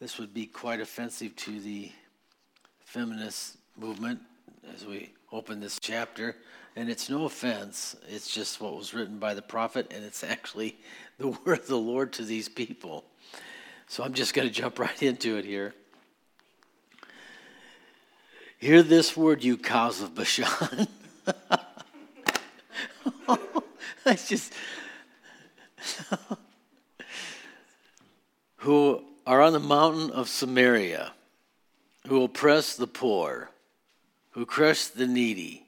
this would be quite offensive to the feminist movement as we open this chapter. And it's no offense, it's just what was written by the prophet, and it's actually the word of the Lord to these people. So I'm just going to jump right into it here. Hear this word, you cows of Bashan. That's just. who are on the mountain of Samaria, who oppress the poor, who crush the needy,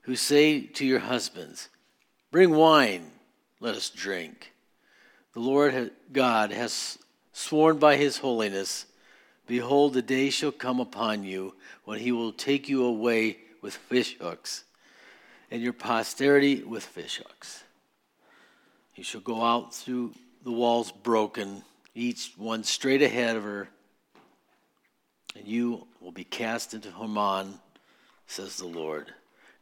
who say to your husbands, Bring wine, let us drink. The Lord God has sworn by his holiness, Behold, the day shall come upon you when he will take you away with fishhooks, and your posterity with fishhooks. You shall go out through the walls broken, each one straight ahead of her, and you will be cast into Harmon, says the Lord.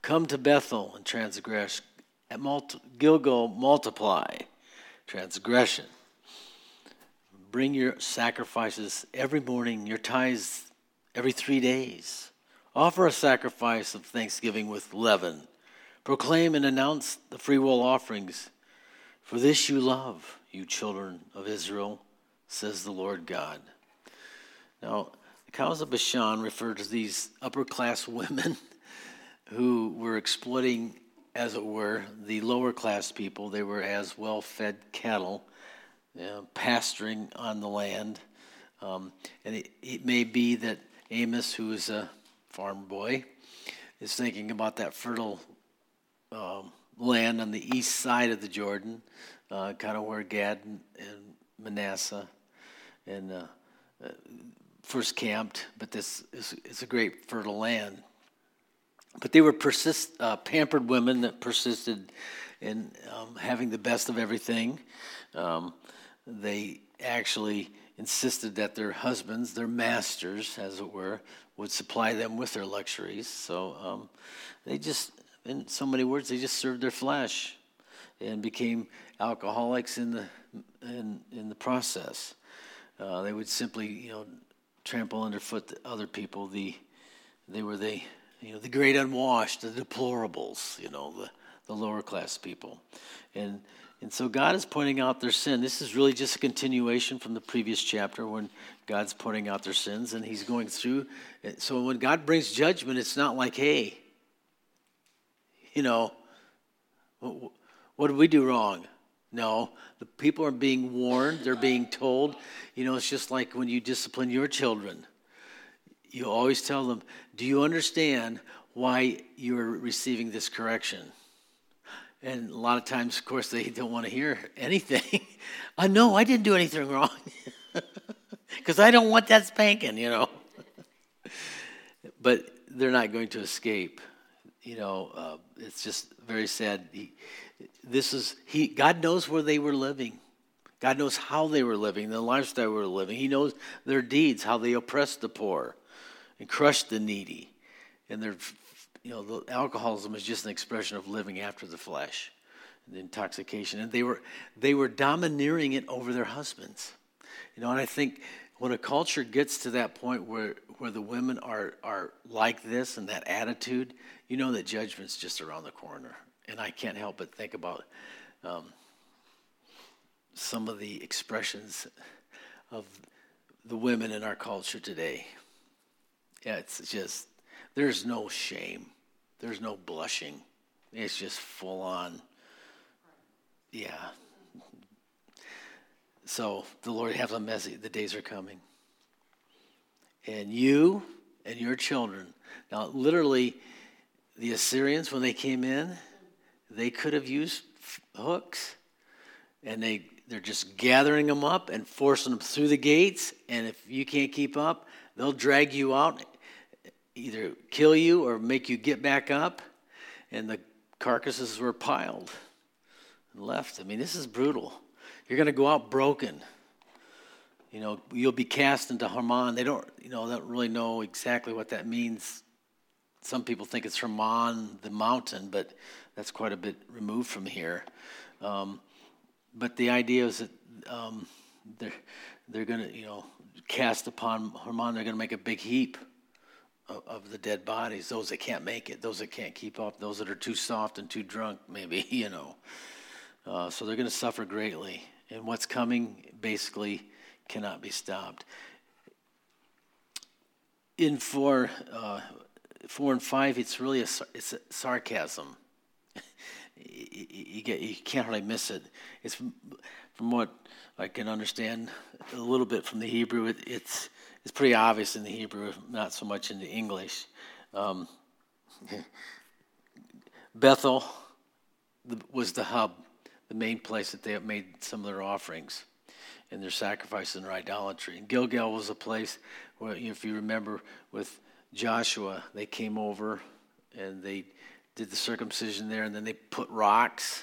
Come to Bethel and transgress. At Gilgal, multiply transgression. Bring your sacrifices every morning, your tithes every three days. Offer a sacrifice of thanksgiving with leaven. Proclaim and announce the freewill offerings. For this you love, you children of Israel, says the Lord God. Now, the cows of Bashan refer to these upper class women who were exploiting, as it were, the lower class people. They were as well fed cattle uh, pasturing on the land. Um, and it, it, may be that Amos, who is a farm boy, is thinking about that fertile um, land on the east side of the Jordan, uh, kind of where Gad and, and Manasseh and uh, uh, first camped. But this is it's a great fertile land. But they were persist, uh, pampered women that persisted in um, having the best of everything. Um, they actually insisted that their husbands, their masters, as it were, would supply them with their luxuries. So um, they just, in so many words, they just served their flesh and became alcoholics in the in in the process. Uh, they would simply, you know, trample underfoot the other people. The they were the you know the great unwashed, the deplorables, you know, the the lower class people, and and so God is pointing out their sin. This is really just a continuation from the previous chapter when God's pointing out their sins and he's going through. So when God brings judgment, it's not like, hey, you know, what did we do wrong? No, the people are being warned, they're being told. You know, it's just like when you discipline your children. You always tell them, Do you understand why you're receiving this correction? And a lot of times, of course, they don't want to hear anything. I know I didn't do anything wrong because I don't want that spanking, you know. but they're not going to escape. You know, uh, it's just very sad. He, this is he. God knows where they were living. God knows how they were living, the lifestyle they were living. He knows their deeds, how they oppressed the poor and crushed the needy, and their you know, the alcoholism is just an expression of living after the flesh, the intoxication, and they were they were domineering it over their husbands. You know, and I think when a culture gets to that point where where the women are are like this and that attitude, you know that judgment's just around the corner. And I can't help but think about um, some of the expressions of the women in our culture today. Yeah, it's just there's no shame. There's no blushing. It's just full on. Yeah. So the Lord have a message. The days are coming. And you and your children. Now, literally, the Assyrians, when they came in, they could have used hooks. And they, they're just gathering them up and forcing them through the gates. And if you can't keep up, they'll drag you out either kill you or make you get back up. And the carcasses were piled and left. I mean, this is brutal. You're going to go out broken. You know, you'll be cast into Harmon. They don't, you know, don't really know exactly what that means. Some people think it's Hermon, the mountain, but that's quite a bit removed from here. Um, but the idea is that um, they're they're going to you know cast upon Hermon. They're going to make a big heap of, of, the dead bodies. Those that can't make it, those that can't keep up, those that are too soft and too drunk, maybe you know. Uh, so they're going to suffer greatly, and what's coming basically cannot be stopped. In four, uh, four and five, it's really a, it's a sarcasm. You, get, you can't hardly miss it. It's from, from what I can understand a little bit from the Hebrew. It, it's it's pretty obvious in the Hebrew, not so much in the English. Um, Bethel was the hub, the main place that they made some of their offerings and their sacrifices and their idolatry. And Gilgal was a place where, if you remember, with Joshua, they came over and they did the circumcision there, and then they put rocks,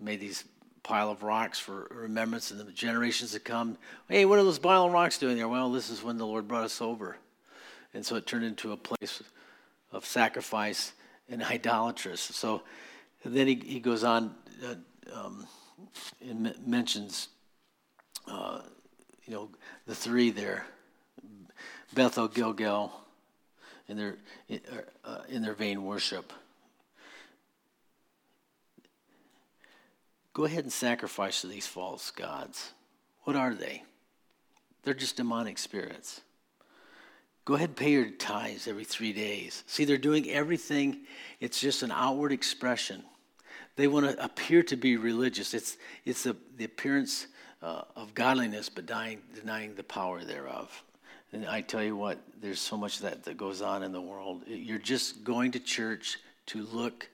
made these pile of rocks for remembrance, and the generations to come. Hey, what are those pile of rocks doing there? Well, this is when the Lord brought us over, and so it turned into a place of sacrifice and idolatrous. So then he, he goes on uh, um, and mentions, uh, you know, the three there, Bethel, Gilgal, in their uh, in their vain worship. Go ahead and sacrifice to these false gods. What are they? They're just demonic spirits. Go ahead and pay your tithes every three days. See, they're doing everything, it's just an outward expression. They want to appear to be religious. It's, it's the, the appearance uh, of godliness, but denying, denying the power thereof. And I tell you what, there's so much that, that goes on in the world. You're just going to church to look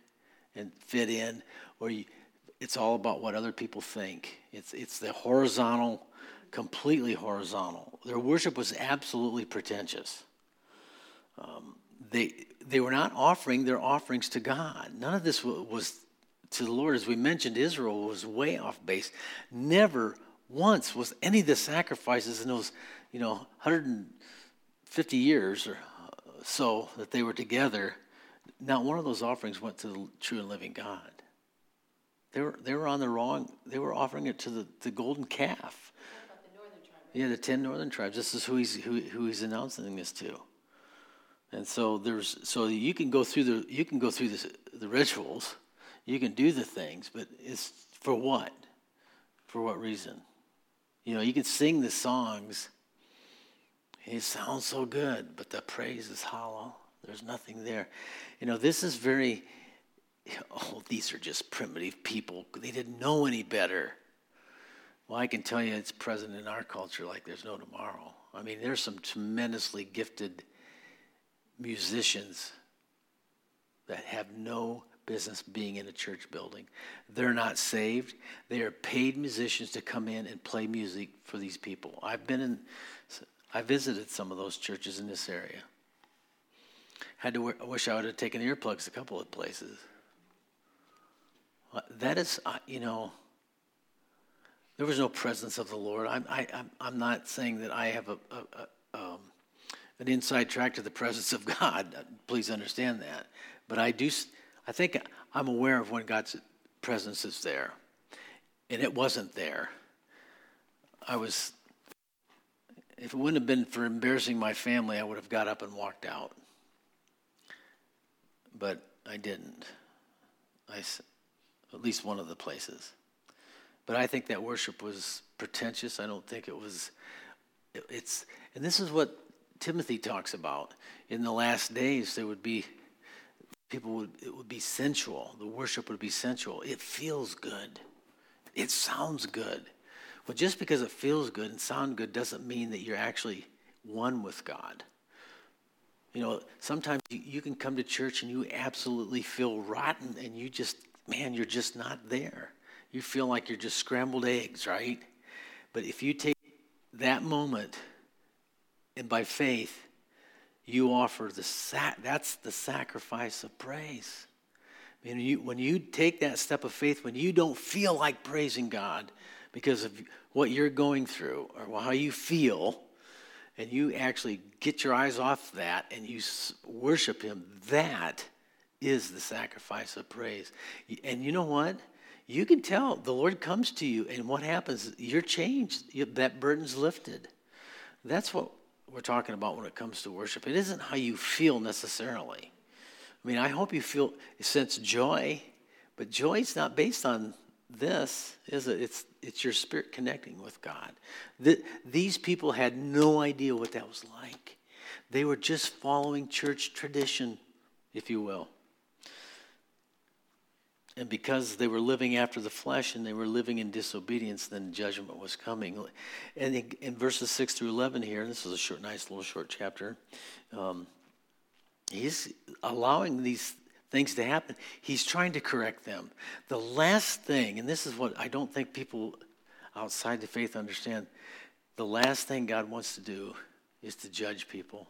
and fit in, or you, it's all about what other people think. It's, it's the horizontal, completely horizontal. Their worship was absolutely pretentious. Um, they, they were not offering their offerings to God. None of this was to the Lord. As we mentioned, Israel was way off base. Never once was any of the sacrifices in those, you know, 150 years or so that they were together, not one of those offerings went to the true and living God. They were, they were on the wrong, they were offering it to the, the golden calf. The yeah, the ten northern tribes. This is who he's, who, who he's announcing this to. And so there's, so you can go through the, you can go through this, the rituals, you can do the things, but it's for what? For what reason? You know, you can sing the songs. It sounds so good, but the praise is hollow. There's nothing there. You know, this is very oh, these are just primitive people. They didn't know any better. Well, I can tell you it's present in our culture like there's no tomorrow. I mean, there's some tremendously gifted musicians that have no business being in a church building. They're not saved. They are paid musicians to come in and play music for these people. I've been in, I visited some of those churches in this area. Had to, wish I would have taken earplugs a couple of places. That is, you know, there was no presence of the Lord. I'm, I, am i am not saying that I have a, a, a um, an inside track to the presence of God. Please understand that. But I do, I think I'm aware of when God's presence is there. And it wasn't there. I was, if it wouldn't have been for embarrassing my family, I would have got up and walked out. But I didn't. I, at least one of the places. But I think that worship was pretentious. I don't think it was. It, it's and this is what Timothy talks about. In the last days, there would be people would it would be sensual. The worship would be sensual. It feels good. It sounds good. Well, just because it feels good and sound good doesn't mean that you're actually one with God. You know, sometimes you, can come to church and you absolutely feel rotten and you just man, you're just not there. You feel like you're just scrambled eggs, right? But if you take that moment and by faith, you offer the sac- that's the sacrifice of praise. I mean, you, when you take that step of faith, when you don't feel like praising God because of what you're going through or how you feel, and you actually get your eyes off that and you worship Him, that is the sacrifice of praise. And you know what? you can tell the Lord comes to you, and what happens? You're changed. That burden's lifted. That's what we're talking about when it comes to worship. It isn't how you feel necessarily. I mean, I hope you feel sense joy, but joy is not based on this, is it? It's it's your spirit connecting with God. The, these people had no idea what that was like. They were just following church tradition, if you will. And because they were living after the flesh and they were living in disobedience, then judgment was coming. And in, in verses 6 through 11 here, this is a short, nice little short chapter, um, he's allowing these things to happen. He's trying to correct them. The last thing, and this is what I don't think people outside the faith understand, the last thing God wants to do is to judge people.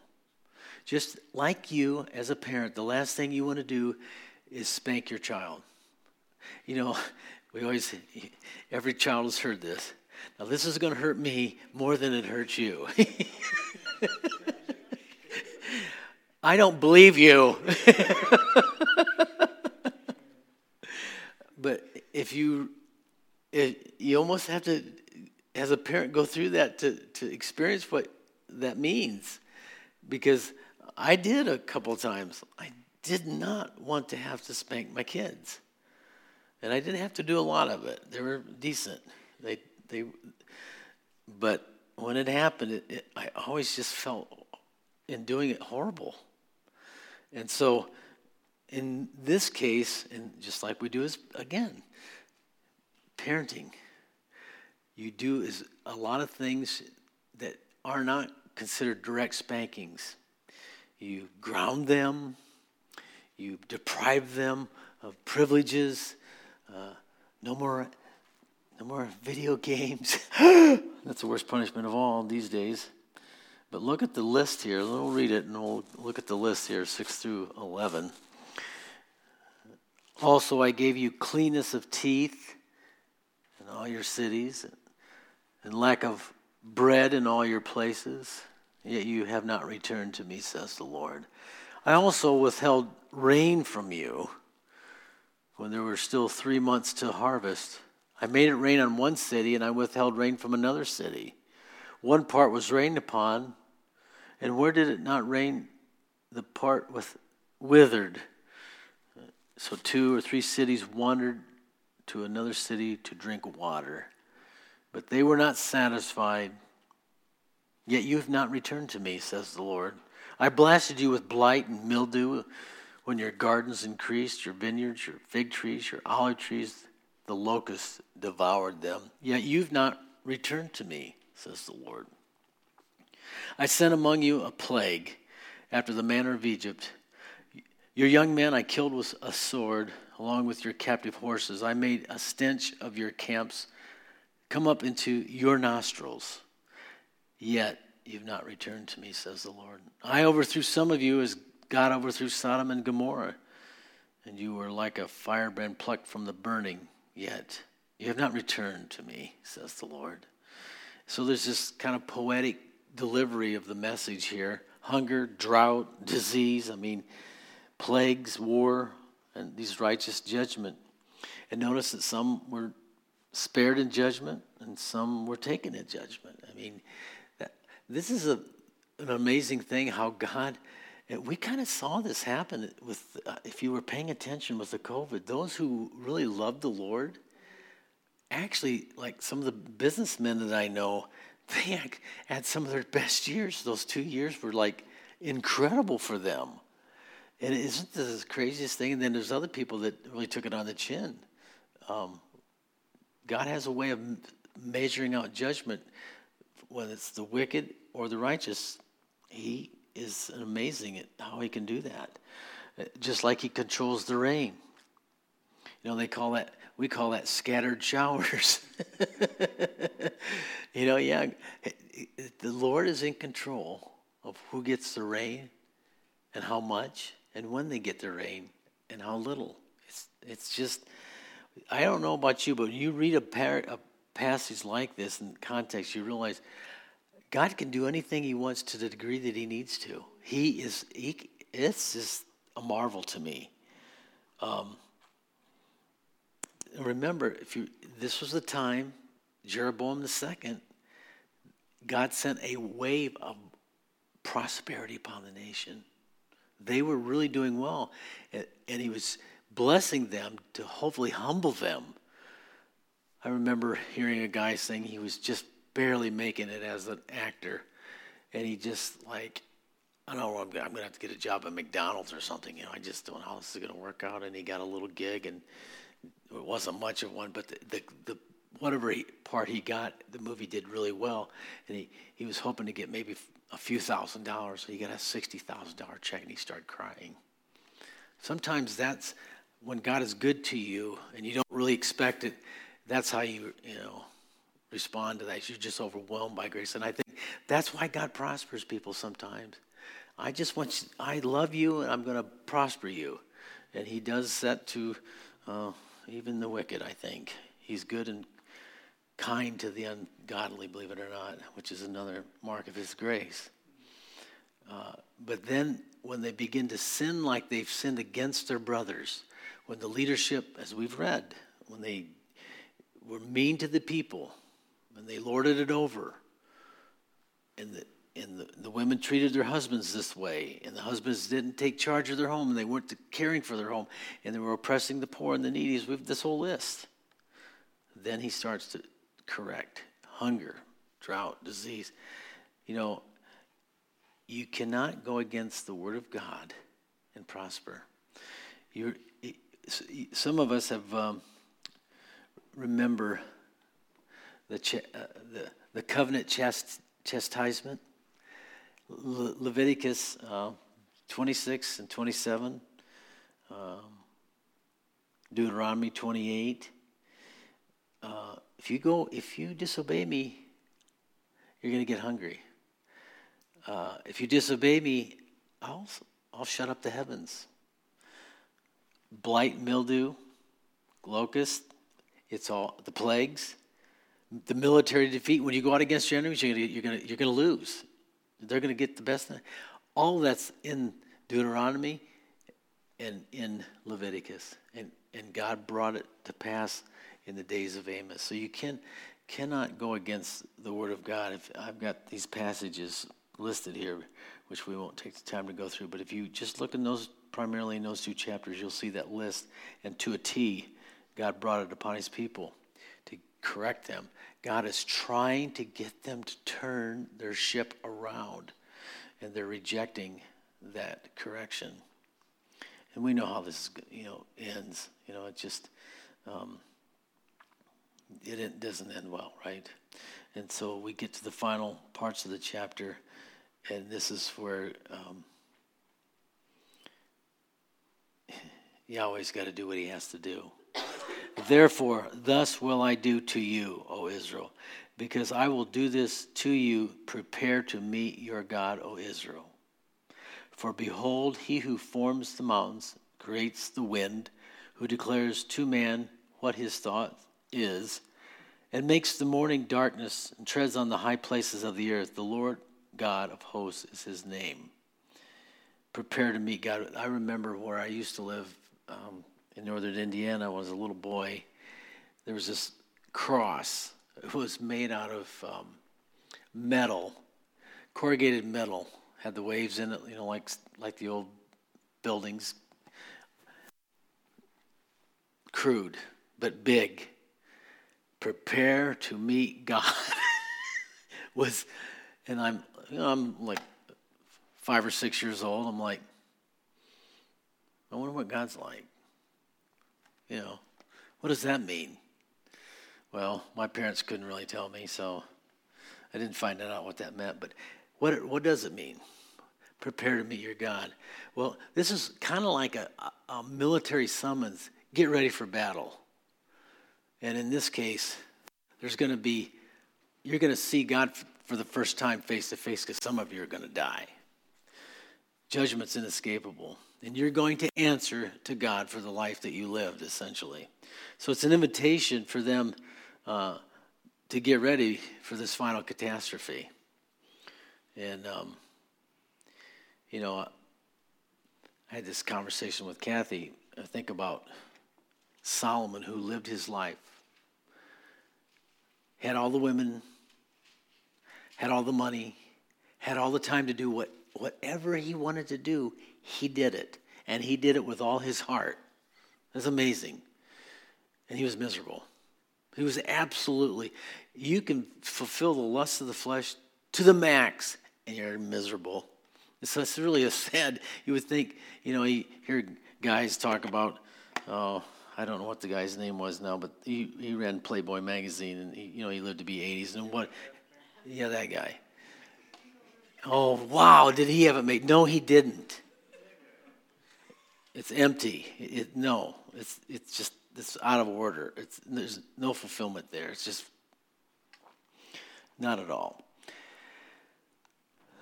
Just like you as a parent, the last thing you want to do is spank your child. You know, we always, every child has heard this. Now, this is going to hurt me more than it hurts you. I don't believe you. but if you, it, you almost have to, as a parent, go through that to, to experience what that means. Because I did a couple times. I did not want to have to spank my kids. And I didn't have to do a lot of it. They were decent. They, they, but when it happened, it, it, I always just felt in doing it horrible. And so, in this case, and just like we do is again, parenting, you do is a lot of things that are not considered direct spankings. You ground them, you deprive them of privileges, uh, no more, no more video games. That's the worst punishment of all these days. But look at the list here. We'll read it and we'll look at the list here, 6 through 11. Also, I gave you cleanness of teeth in all your cities, and lack of bread in all your places, yet you have not returned to me, says the Lord. I also withheld rain from you when there were still three months to harvest. I made it rain on one city, and I withheld rain from another city. One part was rained upon, and where did it not rain? The part with withered. So two or three cities wandered to another city to drink water, but they were not satisfied. Yet you have not returned to me, says the Lord. I blasted you with blight and mildew when your gardens increased, your vineyards, your fig trees, your olive trees, the locusts devoured them. Yet you've not returned to me, says the Lord. I sent among you a plague after the manner of Egypt. Your young men I killed with a sword, along with your captive horses. I made a stench of your camps come up into your nostrils. Yet you've not returned to me, says the Lord. I overthrew some of you as God overthrew Sodom and Gomorrah, and you were like a firebrand plucked from the burning, yet you have not returned to me, says the Lord. So there's this kind of poetic delivery of the message here hunger, drought, disease, I mean, plagues, war, and these righteous judgment. And notice that some were spared in judgment and some were taken in judgment. I mean, that, this is a, an amazing thing how God we kind of saw this happen with, uh, if you were paying attention with the COVID, those who really loved the Lord, actually, like some of the businessmen that I know, they had some of their best years. Those two years were like incredible for them. And isn't this the craziest thing? And then there's other people that really took it on the chin. Um, God has a way of measuring out judgment, whether it's the wicked or the righteous. He is amazing at how he can do that. Uh, just like he controls the rain. You know, they call that, we call that scattered showers. you know, yeah, the Lord is in control of who gets the rain and how much and when they get the rain and how little. It's, it's just, I don't know about you, but when you read a, par- a passage like this in context, you realize God can do anything He wants to the degree that He needs to. He is, he, it's just a marvel to me. Um, remember, if you this was the time, Jeroboam II, God sent a wave of prosperity upon the nation. They were really doing well, and he was blessing them to hopefully humble them. I remember hearing a guy saying he was just barely making it as an actor, and he just like, I don't know, I'm, I'm going to have to get a job at McDonald's or something. You know, I just don't know how this is going to work out. And he got a little gig, and it wasn't much of one, but the, the, the whatever he, part he got, the movie did really well, and he, he was hoping to get maybe a few thousand dollars. So he got a sixty thousand dollar check, and he started crying. Sometimes that's when God is good to you, and you don't really expect it. That's how you you know respond to that. You're just overwhelmed by grace, and I think that's why God prospers people sometimes. I just want you, I love you, and I'm going to prosper you, and He does that to uh, even the wicked. I think He's good and kind to the ungodly, believe it or not, which is another mark of His grace. Uh, but then when they begin to sin like they've sinned against their brothers, when the leadership, as we've read, when they were mean to the people, when they lorded it over, and the, and the, the women treated their husbands this way, and the husbands didn't take charge of their home, and they weren't caring for their home, and they were oppressing the poor and the needy. We've this whole list. Then he starts to correct hunger, drought, disease. You know, you cannot go against the word of God and prosper. you some of us have um, remember the, ch- uh, the, the covenant chast- chastisement. Le- Leviticus uh, 26 and 27, um, Deuteronomy 28. Uh, if you go, if you disobey me, you're going to get hungry. Uh, if you disobey me, I'll, I'll shut up the heavens. Blight, mildew, locust, it's all the plagues, the military defeat. When you go out against your enemies, you're going you're to you're going to lose. They're going to get the best. All that's in Deuteronomy and in Leviticus. And, and God brought it to pass in the days of Amos. So you can, cannot go against the Word of God. If I've got these passages listed here, which we won't take the time to go through, but if you just look in those, primarily in those two chapters, you'll see that list. And to a T, God brought it upon His people correct them. God is trying to get them to turn their ship around, and they're rejecting that correction. And we know how this, you know, ends. You know, it just. Um, it doesn't end well, right? And so we get to the final parts of the chapter, and this is where um, Yahweh's got to do what he has to do. Therefore, thus will I do to you, O Israel, because I will do this to you. Prepare to meet your God, O Israel. For behold, he who forms the mountains, creates the wind, who declares to man what his thought is, and makes the morning darkness and treads on the high places of the earth. The Lord God of hosts is his name. Prepare to meet God. I remember where I used to live um, in northern Indiana. when I was a little boy. There was this cross. It was made out of um, metal, corrugated metal. Had the waves in it, you know, like like the old buildings. Crude, but big prepare to meet God was, and I'm, you know, I'm like five or six years old. I'm like, I wonder what God's like. You know, what does that mean? Well, my parents couldn't really tell me, so I didn't find out what that meant. But what, what does it mean? Prepare to meet your God. Well, this is kind of like a, a military summons. Get ready for battle. And in this case, there's going to be, you're going to see God for the first time face to face because some of you are going to die. Judgment's inescapable. And you're going to answer to God for the life that you lived, essentially. So it's an invitation for them uh, to get ready for this final catastrophe. And, um, you know, I had this conversation with Kathy. I think about Solomon, who lived his life, had all the women, had all the money, had all the time to do what, whatever he wanted to do, he did it. And he did it with all his heart. That's amazing. And he was miserable. He was absolutely, you can fulfill the lust of the flesh to the max, and you're miserable. So it's really a sad, you would think, you know, you hear guys talk about, oh, I don't know what the guy's name was now, but he, he ran Playboy magazine, and he, you know he lived to be 80s. And what? Yeah, that guy. Oh wow! Did he have it made? No, he didn't. It's empty. It, no, it's it's just it's out of order. It's there's no fulfillment there. It's just not at all.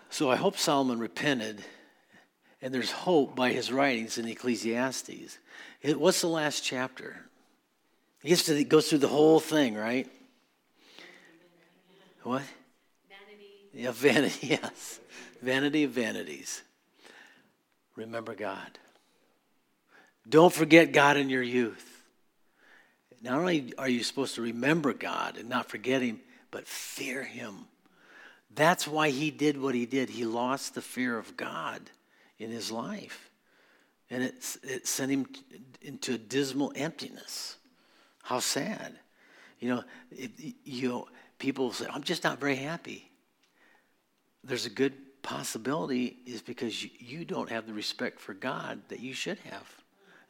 So I hope Solomon repented, and there's hope by his writings in Ecclesiastes. What's the last chapter? He gets to, goes through the whole thing, right? What? Vanity. Yeah, vanity, yes. Vanity of vanities. Remember God. Don't forget God in your youth. Not only are you supposed to remember God and not forget Him, but fear Him. That's why He did what He did. He lost the fear of God in His life. And it, it sent him into a dismal emptiness. How sad. You know, it, you know, people say, I'm just not very happy. There's a good possibility is because you, you don't have the respect for God that you should have.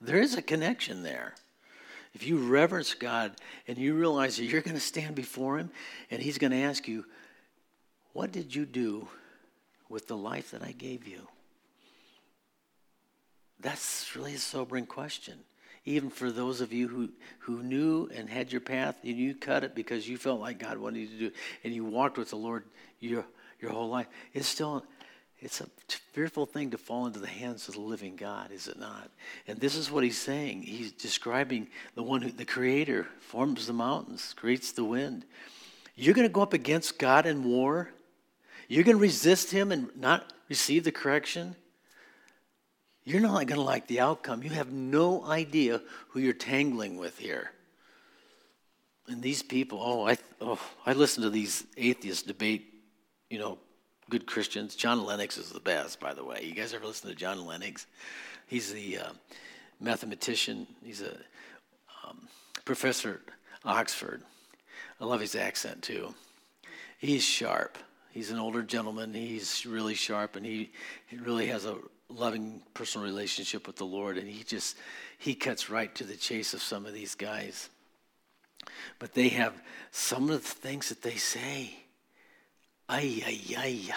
There is a connection there. If you reverence God and you realize that you're going to stand before Him and He's going to ask you, What did you do with the life that I gave you? That's really a sobering question. Even for those of you who, who knew and had your path and you cut it because you felt like God wanted you to do it and you walked with the Lord your, your whole life, it's still it's a fearful thing to fall into the hands of the living God, is it not? And this is what he's saying. He's describing the one who, the creator, forms the mountains, creates the wind. You're going to go up against God in war? You're going to resist him and not receive the correction? you're not going to like the outcome. You have no idea who you're tangling with here. And these people, oh, I, oh, I listen to these atheists debate, you know, good Christians. John Lennox is the best, by the way. You guys ever listen to John Lennox? He's the uh, mathematician. He's a um, professor at Oxford. I love his accent too. He's sharp. He's an older gentleman. He's really sharp, and he, he really has a loving personal relationship with the Lord, and he just he cuts right to the chase of some of these guys. But they have some of the things that they say. Ay ay ay.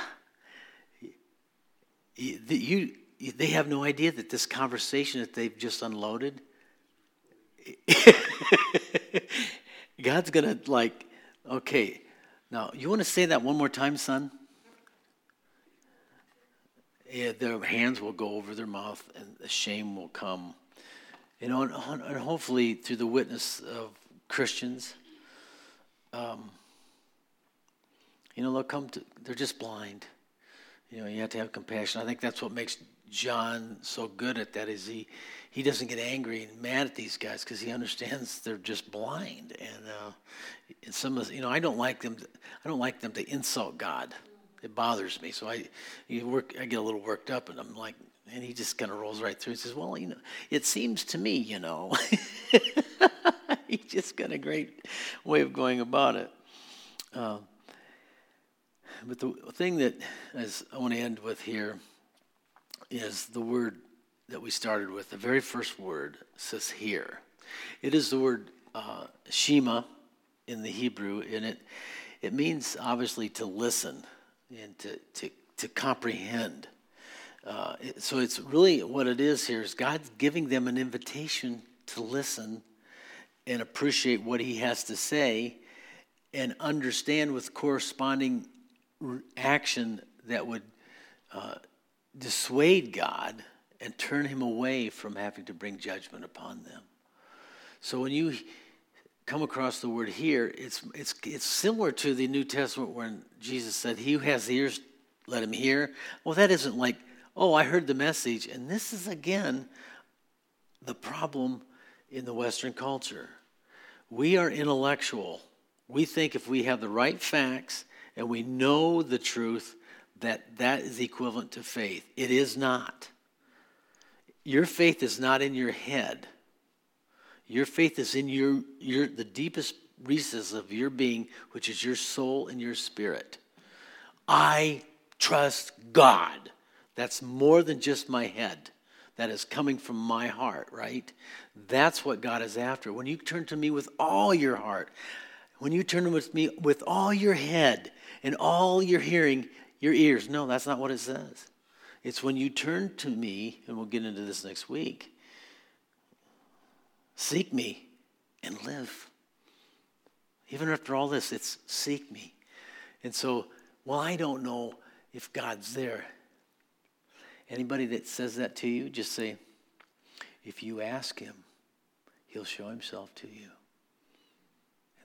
You, they have no idea that this conversation that they've just unloaded. God's gonna like, okay. Now you want to say that one more time, son? yeah, their hands will go over their mouth and the shame will come. You know, and, and hopefully through the witness of Christians, um, you know, they'll come to, they're just blind. You know, you have to have compassion. I think that's what makes John so good at that is he, he doesn't get angry and mad at these guys because he understands they're just blind. And, uh, and some of, you know, I don't like them, to, I don't like them to insult God it bothers me. So I, you work, I get a little worked up, and I'm like, and he just kind of rolls right through. He says, "Well, you know, it seems to me, you know." He's just got a great way of going about it. Uh, but the thing that I want to end with here is the word that we started with. The very first word says "here." It is the word uh, "shema" in the Hebrew, and it it means obviously to listen and to, to, to comprehend. Uh, so it's really what it is here is God's giving them an invitation to listen and appreciate what he has to say and understand with corresponding action that would uh, dissuade God and turn him away from having to bring judgment upon them. So when you come across the word here, it's, it's, it's similar to the New Testament when Jesus said, He who has ears, let him hear. Well, that isn't like, oh, I heard the message. And this is, again, the problem in the Western culture. We are intellectual. We think if we have the right facts and we know the truth, that that is equivalent to faith. It is not. Your faith is not in your head. Your faith is in your, your the deepest recesses of your being, which is your soul and your spirit. I trust God. That's more than just my head. That is coming from my heart, right? That's what God is after. When you turn to me with all your heart, when you turn to me with all your head and all you're hearing, your ears. No, that's not what it says. It's when you turn to me, and we'll get into this next week, seek me and live. Even after all this, it's seek me. And so, well, I don't know if God's there. Anybody that says that to you, just say, if you ask him, he'll show himself to you.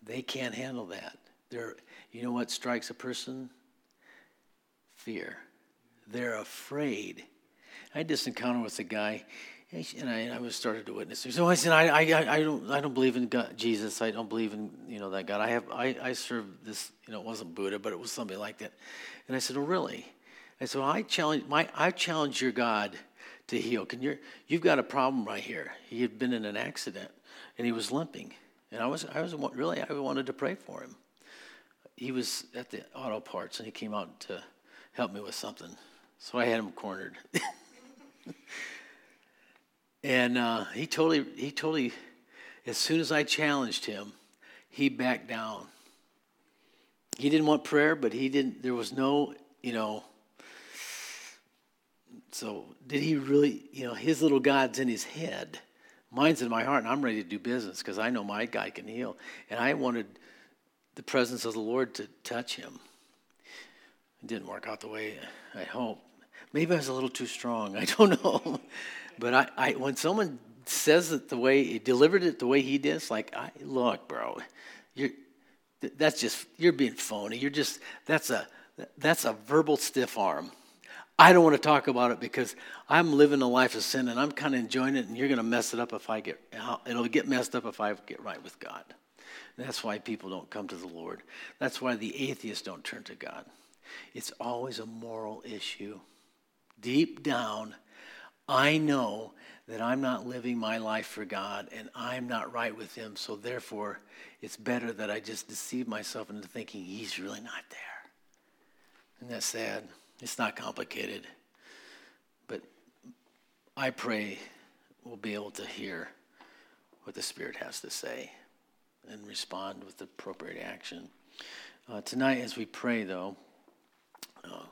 They can't handle that. They're, you know what strikes a person? Fear. They're afraid. I had this encounter with a guy, and I, I was started to witness. So I said, I, I, I don't, I don't believe in God, Jesus. I don't believe in, you know, that God. I have, I, I serve this, you know, it wasn't Buddha, but it was somebody like that. And I said, oh, really? I said, well, I challenge, my, I challenge your God to heal. Can you, you've got a problem right here. He had been in an accident, and he was limping. And I was, I was really, I wanted to pray for him. He was at the auto parts, and he came out to help me with something. So I had him cornered. and uh, he totally, he totally, as soon as I challenged him, he backed down. He didn't want prayer, but he didn't, there was no, you know, so did he really, you know, his little God's in his head. Mine's in my heart, and I'm ready to do business because I know my guy can heal. And I wanted the presence of the Lord to touch him. It didn't work out the way I hoped. Maybe I was a little too strong. I don't know. but I, I, when someone says it the way he delivered it the way he did, it's like, I, look, bro, you're that's just you're being phony. You're just that's a that's a verbal stiff arm. I don't want to talk about it because I'm living a life of sin and I'm kind of enjoying it, and you're going to mess it up if I get, it'll get messed up if I get right with God. That's why people don't come to the Lord. That's why the atheists don't turn to God. It's always a moral issue. Deep down, I know that I'm not living my life for God and I'm not right with Him, so therefore it's better that I just deceive myself into thinking He's really not there. Isn't that sad? It's not complicated. But I pray we'll be able to hear what the Spirit has to say and respond with appropriate action. Uh, tonight, as we pray, though, uh,